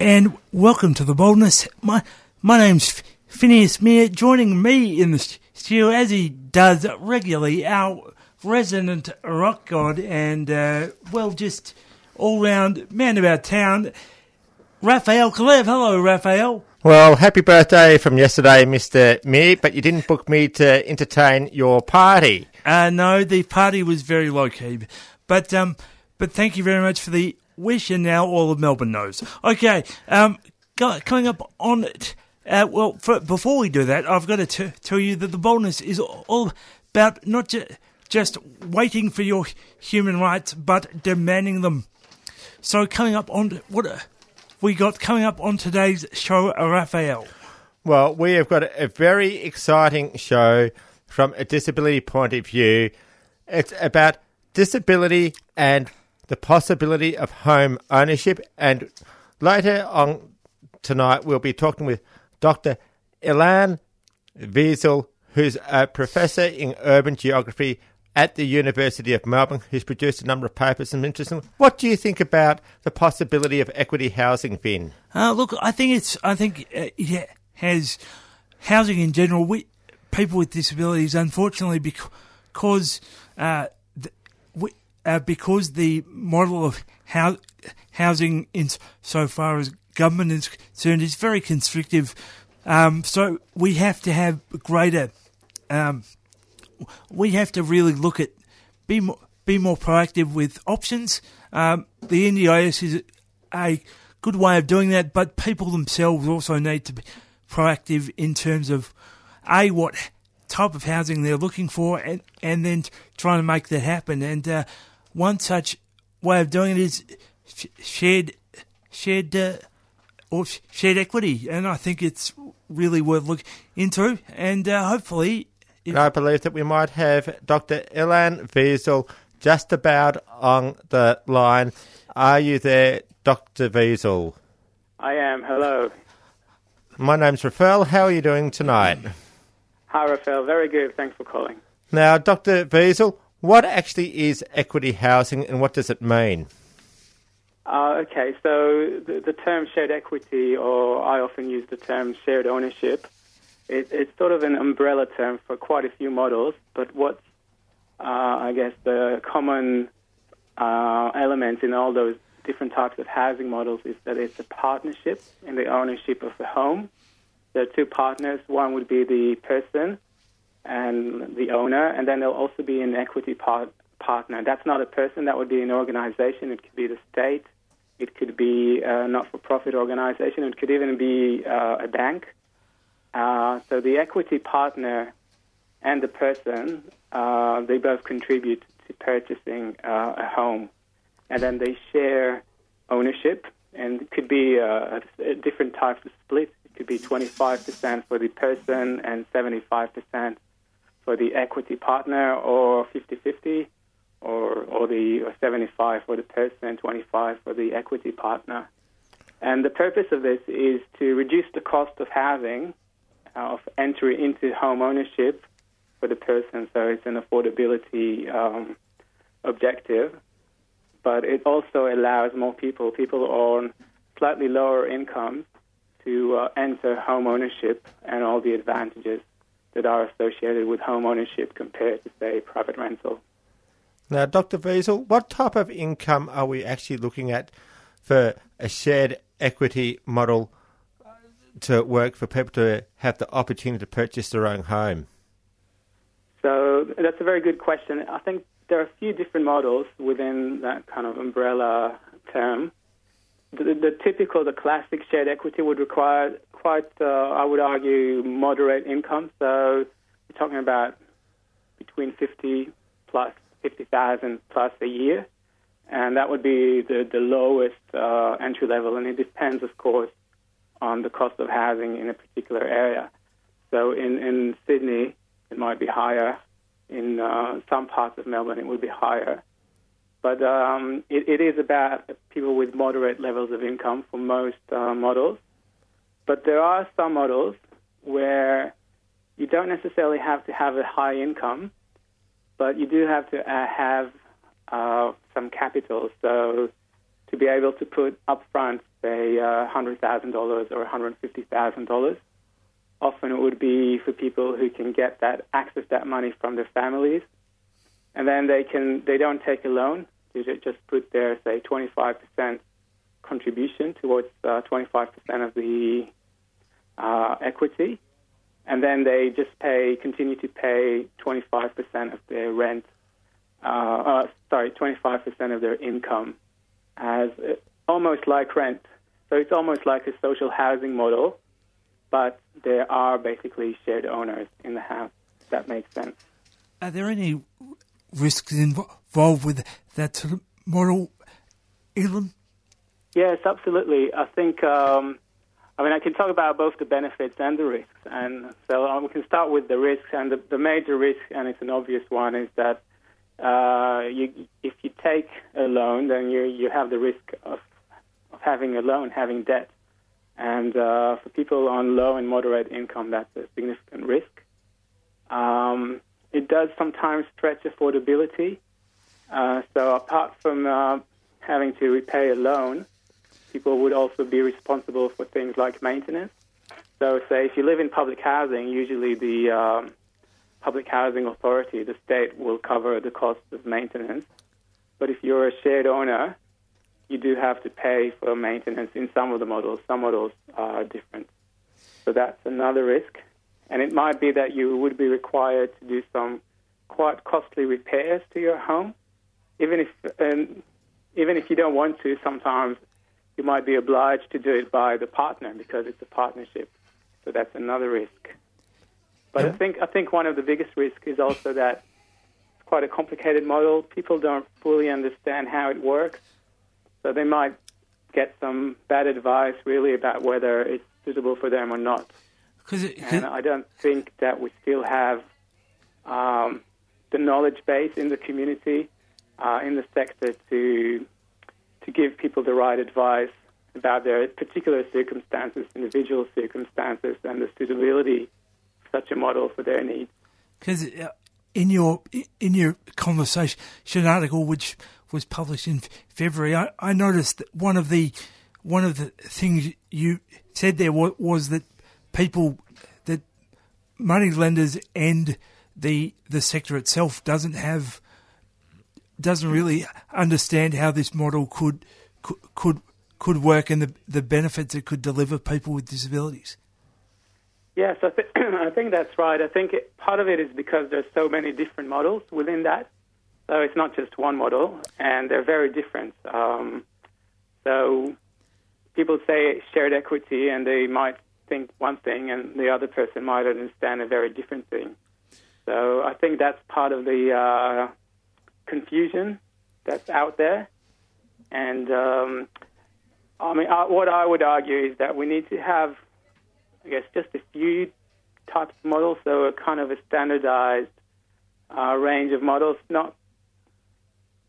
And welcome to the boldness. My my name's Phineas Meere. Joining me in the studio, as he does regularly, our resident rock god and uh, well, just all round man about town, Raphael Kaleb. Hello, Raphael. Well, happy birthday from yesterday, Mr. Me, but you didn't book me to entertain your party. Uh, no, the party was very low key, but um, but thank you very much for the wish, and now all of Melbourne knows. Okay, um, coming up on it. Uh, well, for, before we do that, I've got to t- tell you that the boldness is all about not ju- just waiting for your human rights, but demanding them. So, coming up on what uh, we got coming up on today's show, Raphael. Well, we have got a very exciting show from a disability point of view. It's about disability and the possibility of home ownership. And later on tonight, we'll be talking with Dr. Ilan Wiesel, who's a professor in urban geography at the University of Melbourne, who's produced a number of papers and interesting. What do you think about the possibility of equity housing, Finn? Uh, look, I think it's. I think uh, it has housing in general. We people with disabilities, unfortunately, because uh, we, uh, because the model of hou- housing, in so far as government is concerned, is very constrictive. Um, so we have to have greater. Um, we have to really look at be more be more proactive with options. Um, the NDIS is a good way of doing that, but people themselves also need to be proactive in terms of a what type of housing they're looking for, and and then trying to make that happen. And uh, one such way of doing it is sh- shared shared uh, or sh- shared equity, and I think it's really worth looking into. And uh, hopefully, if- I believe that we might have Dr. Ilan Wiesel just about on the line. Are you there, Dr. Wiesel? I am. Hello. My name's Rafael. How are you doing tonight? Hi, Rafael. Very good. Thanks for calling. Now, Dr. Wiesel, what actually is equity housing and what does it mean? Uh, okay, so the, the term shared equity, or I often use the term shared ownership, it, it's sort of an umbrella term for quite a few models, but what's, uh, I guess, the common uh, element in all those different types of housing models is that it's a partnership in the ownership of the home. There are two partners. One would be the person and the owner, and then there'll also be an equity part, partner. That's not a person, that would be an organization. It could be the state, it could be a not for profit organization, it could even be uh, a bank. Uh, so the equity partner and the person, uh, they both contribute to purchasing uh, a home. And then they share ownership, and it could be uh, a different type of split. It could be 25% for the person and 75% for the equity partner, or 50 50, or, or the or 75 for the person, 25 for the equity partner. And the purpose of this is to reduce the cost of housing, uh, of entry into home ownership for the person. So it's an affordability um, objective. But it also allows more people, people on slightly lower incomes, to uh, enter home ownership and all the advantages that are associated with home ownership compared to, say, private rental. Now, Dr. Wiesel, what type of income are we actually looking at for a shared equity model to work for people to have the opportunity to purchase their own home? So that's a very good question. I think there are a few different models within that kind of umbrella term. the, the typical, the classic shared equity would require quite, uh, I would argue, moderate income. So we're talking about between 50 plus 50,000 plus a year. And that would be the, the lowest uh, entry level. And it depends, of course, on the cost of housing in a particular area. So in, in Sydney, it might be higher. In uh, some parts of Melbourne, it would be higher. But um, it, it is about people with moderate levels of income for most uh, models. But there are some models where you don't necessarily have to have a high income, but you do have to uh, have uh, some capital. So to be able to put upfront, say, uh, $100,000 or $150,000, often it would be for people who can get that access that money from their families, and then they can they don't take a loan. They just put their say 25% contribution towards uh, 25% of the uh, equity, and then they just pay continue to pay 25% of their rent. Uh, uh sorry, 25% of their income as uh, almost like rent. So it's almost like a social housing model but there are basically shared owners in the house. That makes sense. Are there any risks involved with that model, Ilan? Yes, absolutely. I think, um, I mean, I can talk about both the benefits and the risks. And so um, we can start with the risks. And the, the major risk, and it's an obvious one, is that uh, you, if you take a loan, then you, you have the risk of, of having a loan, having debt. And uh, for people on low and moderate income, that's a significant risk. Um, it does sometimes stretch affordability. Uh, so apart from uh, having to repay a loan, people would also be responsible for things like maintenance. So, say if you live in public housing, usually the um, public housing authority, the state, will cover the cost of maintenance. But if you're a shared owner, you do have to pay for maintenance in some of the models. Some models are different. So that's another risk. And it might be that you would be required to do some quite costly repairs to your home. Even if, um, even if you don't want to, sometimes you might be obliged to do it by the partner because it's a partnership. So that's another risk. But yeah. I think I think one of the biggest risks is also that it's quite a complicated model. People don't fully understand how it works. So they might get some bad advice really about whether it's suitable for them or not. Cause it, and I don't think that we still have um, the knowledge base in the community, uh, in the sector, to to give people the right advice about their particular circumstances, individual circumstances, and the suitability of such a model for their needs. Because uh, in your in your conversation, article which was published in February, I, I noticed that one of the one of the things you said there was, was that people that money lenders and the the sector itself doesn't have doesn't really understand how this model could could could, work and the the benefits it could deliver people with disabilities. Yes, I, th- I think that's right. I think it, part of it is because there's so many different models within that. So it's not just one model, and they're very different. Um, so people say shared equity, and they might think one thing, and the other person might understand a very different thing. So I think that's part of the uh, confusion that's out there. And um, I mean, uh, what I would argue is that we need to have, I guess, just a few types of models, so a kind of a standardized uh, range of models, not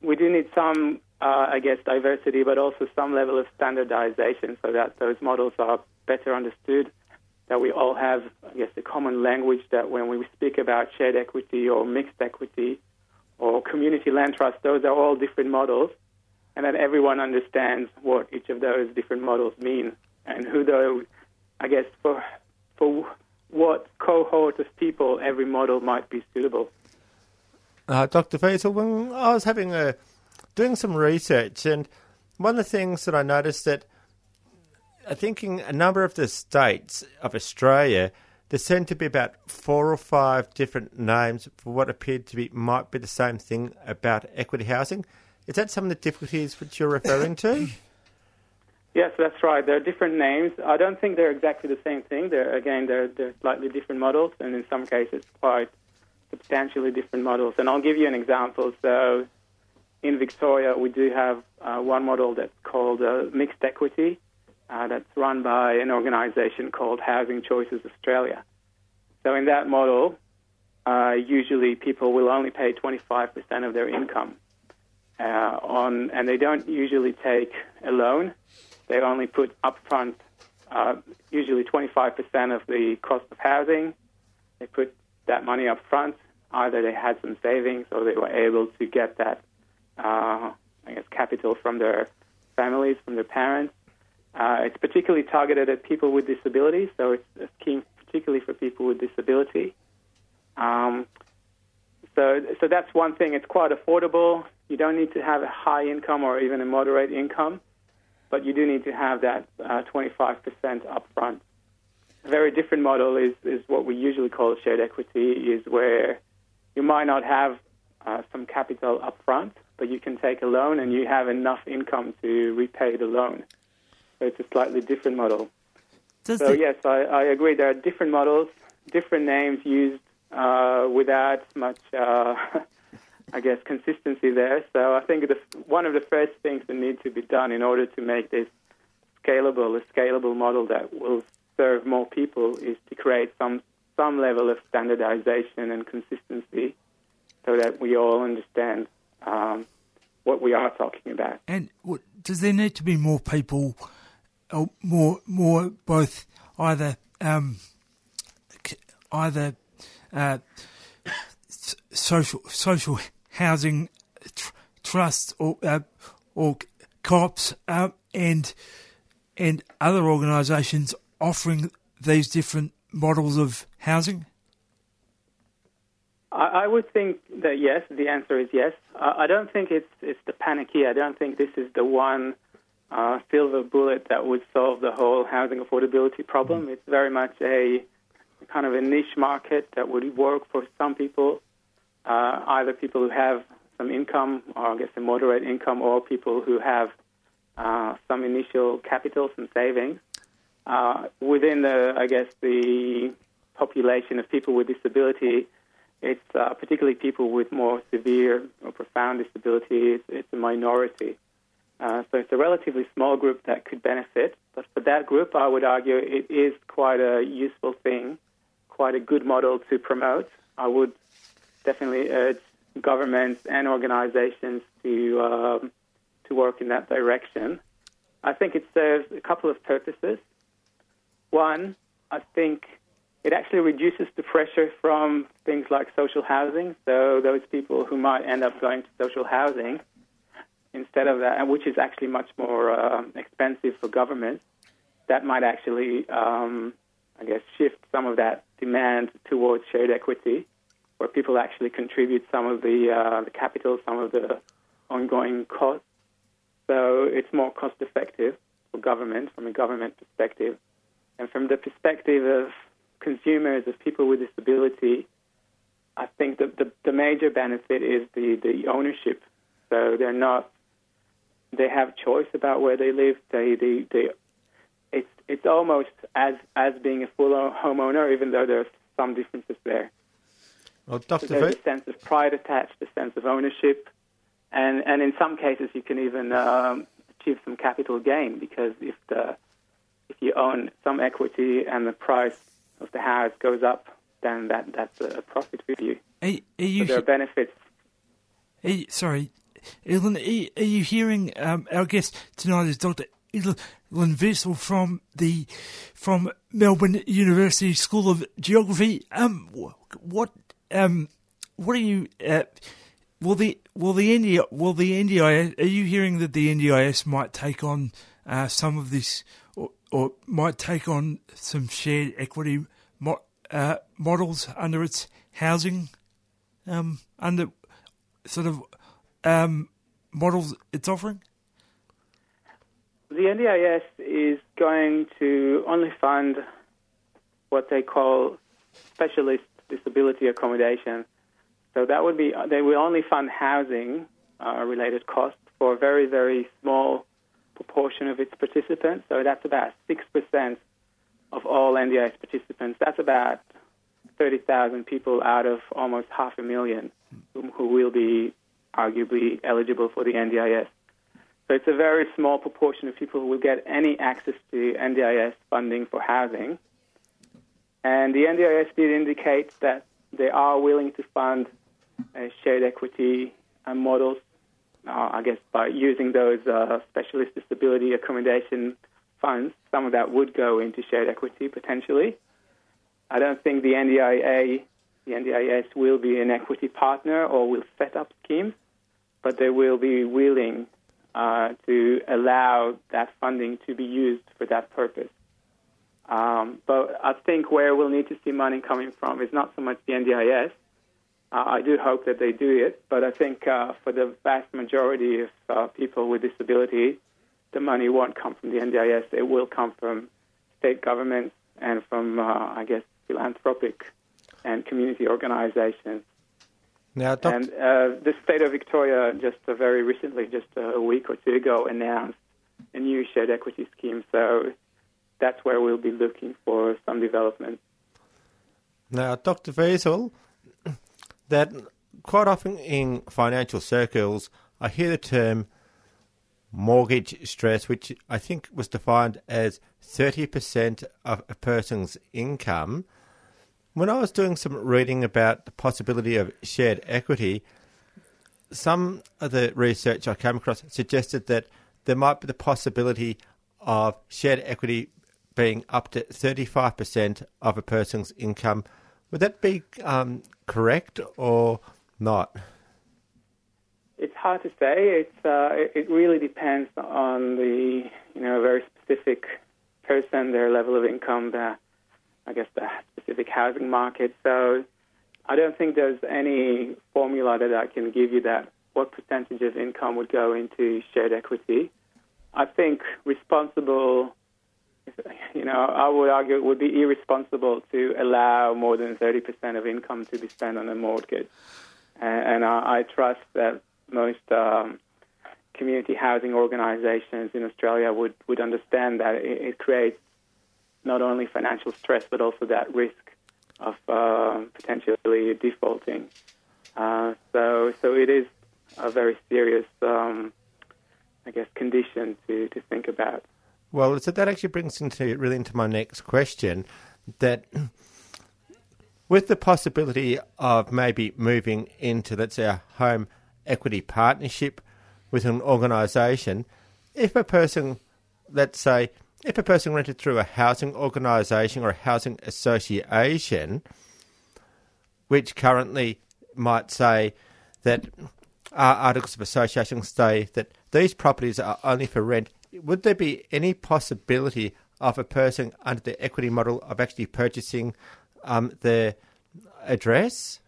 we do need some, uh, I guess, diversity, but also some level of standardization so that those models are better understood, that we all have, I guess, a common language that when we speak about shared equity or mixed equity or community land trust, those are all different models, and that everyone understands what each of those different models mean and who those, I guess, for, for what cohort of people every model might be suitable. Uh, Dr. Faisal, when I was having a doing some research, and one of the things that I noticed that I think in a number of the states of Australia, there seemed to be about four or five different names for what appeared to be might be the same thing about equity housing. Is that some of the difficulties which you're referring to? Yes, that's right. There are different names. I don't think they're exactly the same thing. They're again, they're, they're slightly different models, and in some cases, quite substantially different models. And I'll give you an example. So, in Victoria, we do have uh, one model that's called uh, mixed equity, uh, that's run by an organisation called Housing Choices Australia. So, in that model, uh, usually people will only pay 25% of their income uh, on, and they don't usually take a loan. They only put upfront, uh, usually 25% of the cost of housing. They put that money up front. Either they had some savings or they were able to get that, uh, I guess, capital from their families, from their parents. Uh, it's particularly targeted at people with disabilities, so it's a scheme particularly for people with disability. Um, so, so that's one thing. It's quite affordable. You don't need to have a high income or even a moderate income, but you do need to have that uh, 25% upfront. A very different model is, is what we usually call shared equity, is where you might not have uh, some capital upfront, but you can take a loan and you have enough income to repay the loan. So it's a slightly different model. Does So the- yes, I, I agree. There are different models, different names used uh, without much, uh, I guess, consistency there. So I think the, one of the first things that need to be done in order to make this scalable, a scalable model that will serve more people, is to create some some level of standardization and consistency, so that we all understand um, what we are talking about. And what, does there need to be more people, or more, more both either, um, either uh, social social housing tr- trusts or uh, or co-ops uh, and and other organisations offering these different models of housing? I, I would think that yes. The answer is yes. Uh, I don't think it's it's the panacea. I don't think this is the one uh, silver bullet that would solve the whole housing affordability problem. It's very much a kind of a niche market that would work for some people, uh, either people who have some income, or I guess a moderate income, or people who have uh, some initial capital, some savings. Uh, within the, I guess, the population of people with disability, it's uh, particularly people with more severe or profound disability. It's, it's a minority. Uh, so it's a relatively small group that could benefit. But for that group, I would argue it is quite a useful thing, quite a good model to promote. I would definitely urge governments and organizations to um, to work in that direction. I think it serves a couple of purposes. One, I think it actually reduces the pressure from things like social housing. So those people who might end up going to social housing instead of that, which is actually much more uh, expensive for government, that might actually, um, I guess, shift some of that demand towards shared equity, where people actually contribute some of the, uh, the capital, some of the ongoing costs. So it's more cost effective for government from a government perspective. And from the perspective of consumers, of people with disability, I think the, the, the major benefit is the, the ownership. So they're not, they have choice about where they live. They, they, they, it's, it's almost as, as being a full homeowner, even though there's some differences there. Well, So Dr. there's V, a sense of pride attached, a sense of ownership, and and in some cases you can even um, achieve some capital gain because if the if you own some equity and the price of the house goes up, then that that's a profit for you. Are, are So there are benefits. Are you, sorry, Evelyn, are you, hearing um, our guest tonight is Dr. Evelyn Vessel from the from Melbourne University School of Geography. Um, what um, what are you? Uh, will the will the NDI will the NDIS? Are you hearing that the NDIS might take on uh, some of this, or, or might take on some shared equity mo- uh, models under its housing um, under sort of um, models it's offering? The NDIS is going to only fund what they call specialist disability accommodation. So that would be they will only fund housing uh, related costs for a very very small proportion of its participants. So that's about 6% of all NDIS participants. That's about 30,000 people out of almost half a million who will be arguably eligible for the NDIS. So it's a very small proportion of people who will get any access to NDIS funding for housing. And the NDIS did indicate that they are willing to fund uh, shared equity uh, models, uh, I guess, by using those uh, specialist disability accommodation funds. Some of that would go into shared equity potentially. I don't think the NDIA, the NDIS will be an equity partner or will set up schemes, but they will be willing uh, to allow that funding to be used for that purpose. Um, but I think where we'll need to see money coming from is not so much the NDIS. Uh, I do hope that they do it, but I think uh, for the vast majority of uh, people with disability, the money won't come from the NDIS. It will come from state governments and from, uh, I guess, philanthropic and community organizations. Now, Dr. And uh, the state of Victoria just uh, very recently, just uh, a week or two ago, announced a new shared equity scheme. So that's where we'll be looking for some development. Now, Dr. Wiesel, that quite often in financial circles, I hear the term mortgage stress, which I think was defined as 30% of a person's income. When I was doing some reading about the possibility of shared equity, some of the research I came across suggested that there might be the possibility of shared equity being up to 35% of a person's income. Would that be um, correct or not? It's hard to say. It's uh, it- really depends on the you know very specific person, their level of income, the I guess the specific housing market. So I don't think there's any formula that I can give you that what percentage of income would go into shared equity. I think responsible, you know, I would argue it would be irresponsible to allow more than 30% of income to be spent on a mortgage. And, I trust that most um, community housing organizations in Australia would, would understand that it, it creates not only financial stress but also that risk of uh, potentially defaulting. Uh, so, so it is a very serious, um, I guess, condition to, to think about. Well, so that actually brings into really into my next question that with the possibility of maybe moving into, let's say, a home equity partnership with an organisation, if a person, let's say, if a person rented through a housing organisation or a housing association, which currently might say that our articles of association say that these properties are only for rent, would there be any possibility of a person under the equity model of actually purchasing um, their address?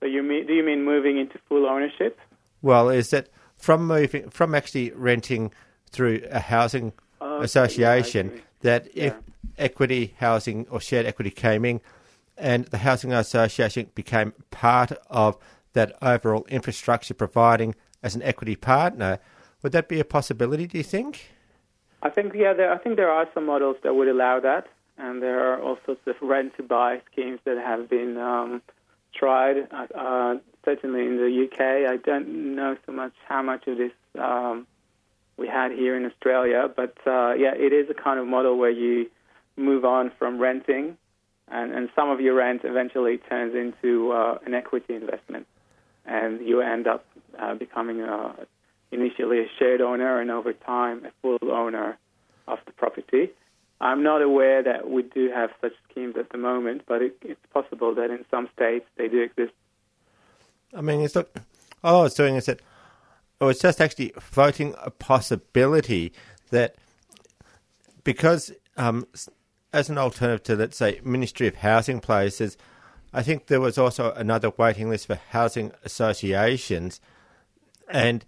So you mean, do you mean moving into full ownership? Well, is that from moving from actually renting through a housing okay, association yeah, that if equity housing or shared equity came in and the housing association became part of that overall infrastructure providing as an equity partner, would that be a possibility, do you think? I think yeah, there, I think there are some models that would allow that, and there are all sorts of rent to buy schemes that have been um, tried. Uh, uh, certainly in the UK, I don't know so much how much of this um, we had here in Australia, but uh, yeah, it is a kind of model where you move on from renting, and, and some of your rent eventually turns into uh, an equity investment, and you end up uh, becoming a initially a shared owner and over time a full owner of the property. I'm not aware that we do have such schemes at the moment, but it, it's possible that in some states they do exist. I mean, it's not. All I was doing is that I it's just actually floating a possibility that because, um, as an alternative to, let's say, Ministry of Housing places, I think there was also another waiting list for housing associations, and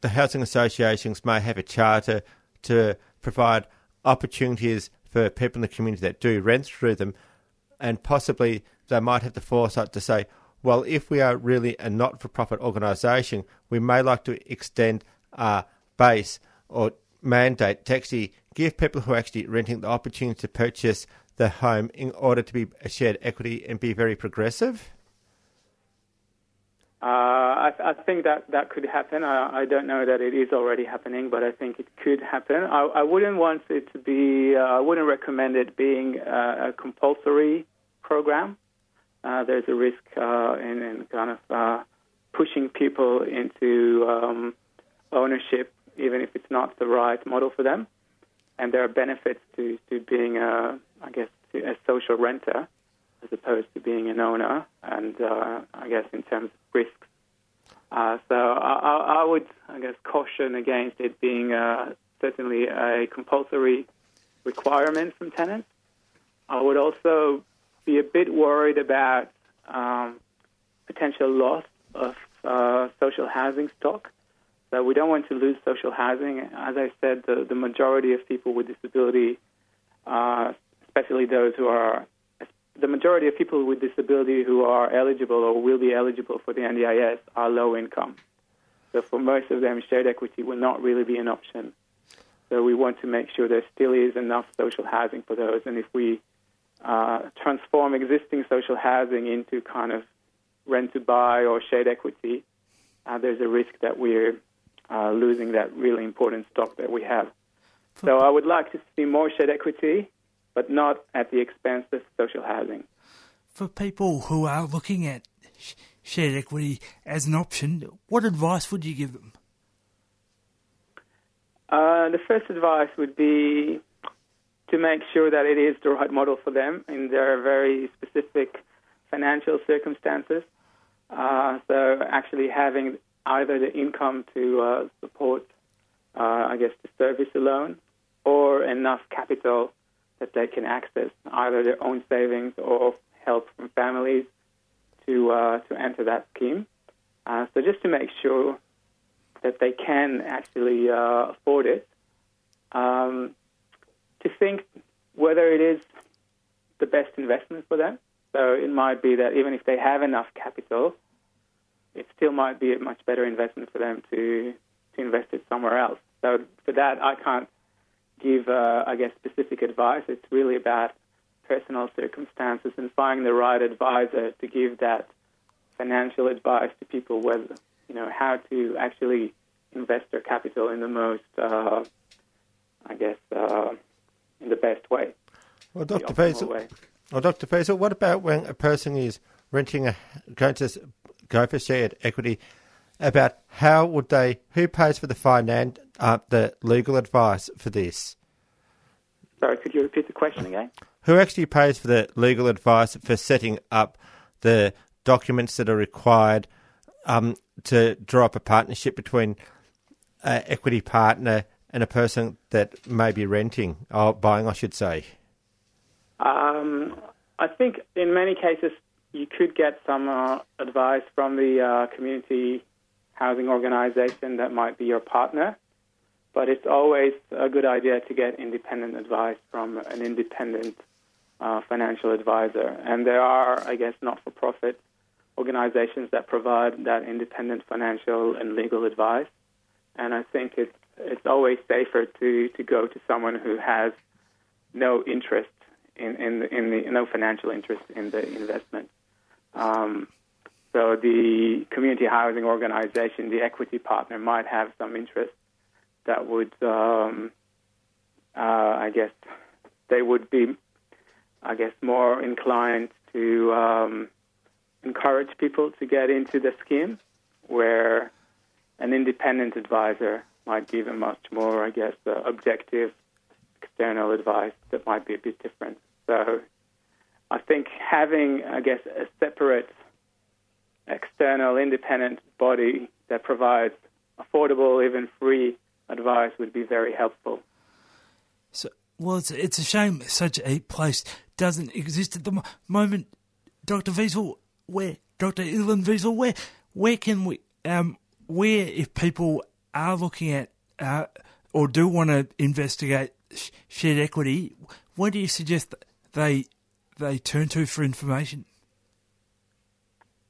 the housing associations may have a charter to provide opportunities for people in the community that do rent through them, and possibly they might have the foresight to say, well, if we are really a not for profit organisation, we may like to extend our base or mandate to actually give people who are actually renting the opportunity to purchase the home in order to be a shared equity and be very progressive? Uh, I, I think that that could happen. I, I don't know that it is already happening, but I think it could happen. I, I wouldn't want it to be. Uh, I wouldn't recommend it being uh, a compulsory program. Uh, there's a risk uh, in, in kind of uh, pushing people into um, ownership, even if it's not the right model for them. And there are benefits to, to being, a, I guess, a social renter as opposed to being an owner, and uh, I guess in terms of risks. Uh, so I, I, would, I guess, caution against it being uh, certainly a compulsory requirement from tenants. I would also be a bit worried about um, potential loss of uh, social housing stock. So we don't want to lose social housing. As I said, the, the majority of people with disability, uh, especially those who are the majority of people with disability who are eligible or will be eligible for the NDIS are low income. So for most of them, shared equity will not really be an option. So we want to make sure there still is enough social housing for those. And if we uh, transform existing social housing into kind of rent to buy or shared equity, uh, there's a risk that we're uh, losing that really important stock that we have. So I would like to see more shared equity but not at the expense of social housing. For people who are looking at shared equity as an option, what advice would you give them? Uh, the first advice would be to make sure that it is the right model for them in their very specific financial circumstances. Uh, so actually having either the income to uh, support, uh, I guess, the service alone, or enough capital that they can access either their own savings or help from families to uh, to enter that scheme. Uh, so just to make sure that they can actually uh, afford it, um, to think whether it is the best investment for them. So it might be that even if they have enough capital, it still might be a much better investment for them to to invest it somewhere else. So for that, I can't give, uh, I guess, specific advice. It's really about personal circumstances and finding the right advisor to give that financial advice to people, whether you know how to actually invest their capital in the most, uh, I guess, uh, in the best way. Well, Dr. Faisal, well, Dr. Faisal, what about when a person is renting a going to go for shared equity? About how would they? Who pays for the finance? uh, the legal advice for this? Sorry, could you repeat the question again? Who actually pays for the legal advice for setting up the documents that are required um, to draw up a partnership between an equity partner and a person that may be renting or buying, I should say? Um, I think in many cases you could get some uh, advice from the uh, community housing organisation that might be your partner. But it's always a good idea to get independent advice from an independent uh, financial advisor. And there are, I guess, not for profit organizations that provide that independent financial and legal advice. And I think it's, it's always safer to, to go to someone who has no interest in, in, the, in the no financial interest in the investment. Um, so the community housing organization, the equity partner, might have some interest that would, um, uh, I guess, they would be, I guess, more inclined to um, encourage people to get into the scheme, where an independent advisor might give a much more, I guess, uh, objective external advice that might be a bit different. So I think having, I guess, a separate external independent body that provides affordable, even free advice would be very helpful. So, well, it's, it's a shame such a place doesn't exist at the mo- moment. Dr. Wiesel, where, Dr. Ilan Wiesel, where, where can we, um, where if people are looking at, uh, or do want to investigate sh- shared equity, where do you suggest they, they turn to for information?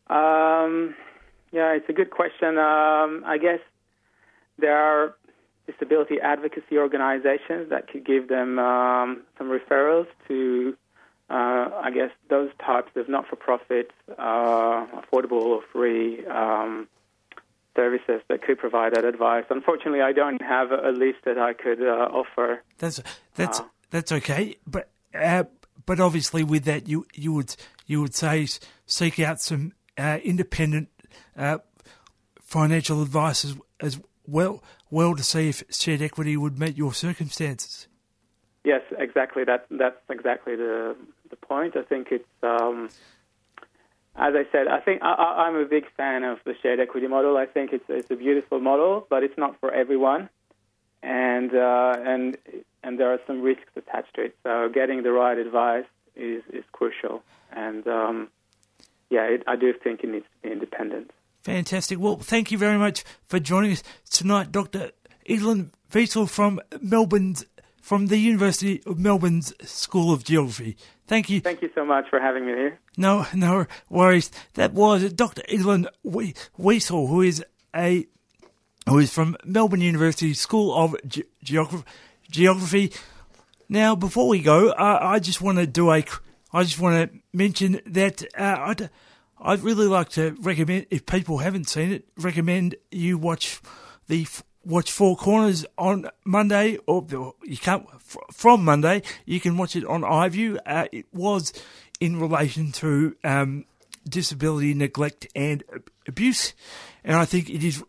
Um, yeah, it's a good question. Um, I guess there are disability advocacy organizations that could give them um, some referrals to, uh, I guess, those types of not-for-profit, uh, affordable or free um, services that could provide that advice. Unfortunately, I don't have a, list that I could uh, offer. That's that's Ah. that's okay, but uh, but obviously with that you you would you would say seek out some uh, independent uh, financial advice as, as well well to see if shared equity would meet your circumstances. Yes, exactly. That that's exactly the the point. I think it's um, as I said. I think I, I'm a big fan of the shared equity model. I think it's it's a beautiful model, but it's not for everyone, and uh, and and there are some risks attached to it. So getting the right advice is is crucial, and um, yeah, it, I do think it needs to be independent. Fantastic. Well, thank you very much for joining us tonight, Dr. Evelyn Wiesel from Melbourne's from the University of Melbourne's School of Geography. Thank you. Thank you so much for having me here. No, no worries. That was Dr. Evelyn We- Wiesel, who is a who is from Melbourne University School of Ge- Geography. Geography. Now, before we go, uh, I just want to do a. I just want to mention that uh, I'd, I'd really like to recommend, if people haven't seen it, recommend you watch the watch Four Corners on Monday, or you can't from Monday. You can watch it on iView. Uh, it was in relation to um, disability, neglect, and abuse, and I think it is.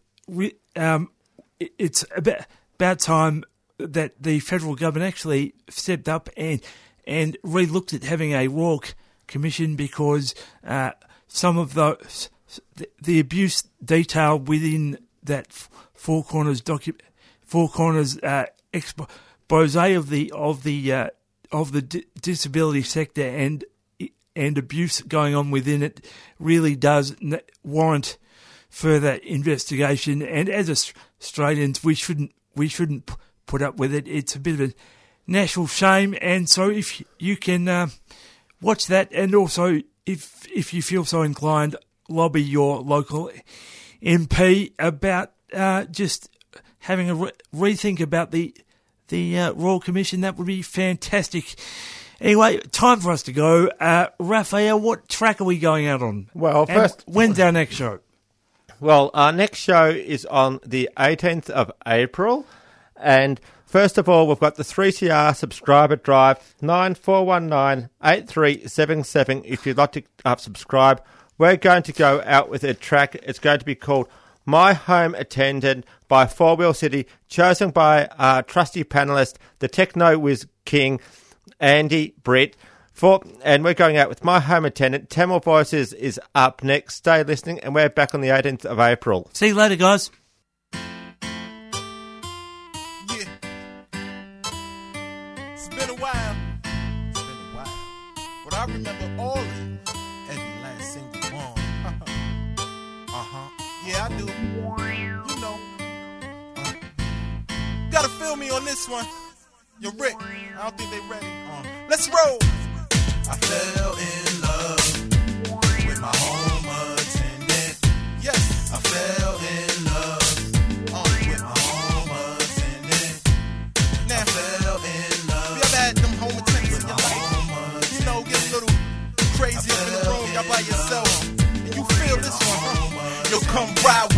Um, it's about about time that the federal government actually stepped up and and re-looked at having a royal commission because uh, some of the, the abuse detailed within that four corners docu- four corners uh, expose of the of the uh, of the di- disability sector and and abuse going on within it really does n- warrant further investigation. And as Australians, we shouldn't we shouldn't p- put up with it. It's a bit of a national shame. And so, if you can uh, watch that, and also if if you feel so inclined, lobby your local MP about uh, just having a re- rethink about the the uh, Royal Commission. That would be fantastic. Anyway, time for us to go. Uh, Raphael, what track are we going out on? Well, And first- when's our next show? Well, our next show is on the 18th of April. And first of all, we've got the 3CR subscriber drive 9419 8377 if you'd like to uh, subscribe. We're going to go out with a track. It's going to be called My Home Attendant by Four Wheel City, chosen by our trusty panelist, the Techno Whiz King, Andy Britt. For, and we're going out with My Home Attendant. Tamil Voices is up next. Stay listening, and we're back on the 18th of April. See you later, guys. One. Yo, Rick, I don't think they ready. Uh, let's roll. I fell in love with my home attendant. Yes, I fell in love uh, with my home attendant. Now, I fell in love. You ever had them home attendants in your life? You know, get a little crazy up in the room, y'all by yourself. And you feel this one, huh? Yo, come ride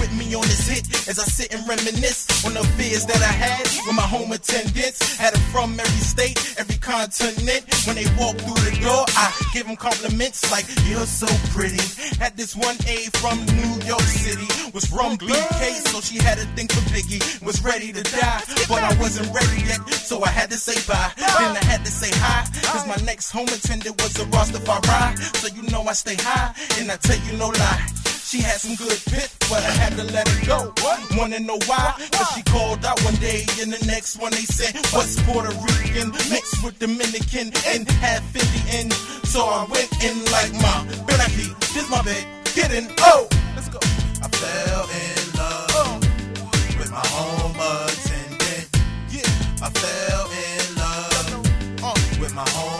as I sit and reminisce on the fears that I had with my home attendants. Had them from every state, every continent. When they walk through the door, I give them compliments like, you're so pretty. Had this one A from New York City, was from BK, so she had a thing for Biggie. Was ready to die, but I wasn't ready yet, so I had to say bye. Then I had to say hi, cause my next home attendant was a Rastafari. So you know I stay high, and I tell you no lie. She had some good pit, but I had to let her go. Wanna know why? Cause she called out one day, and the next one they said was Puerto Rican, mixed with Dominican, and half Indian. So I went in like my Benaki, this my bed, get in, oh! Let's go. I fell in love with my home attendant. Yeah, I fell in love uh, with my home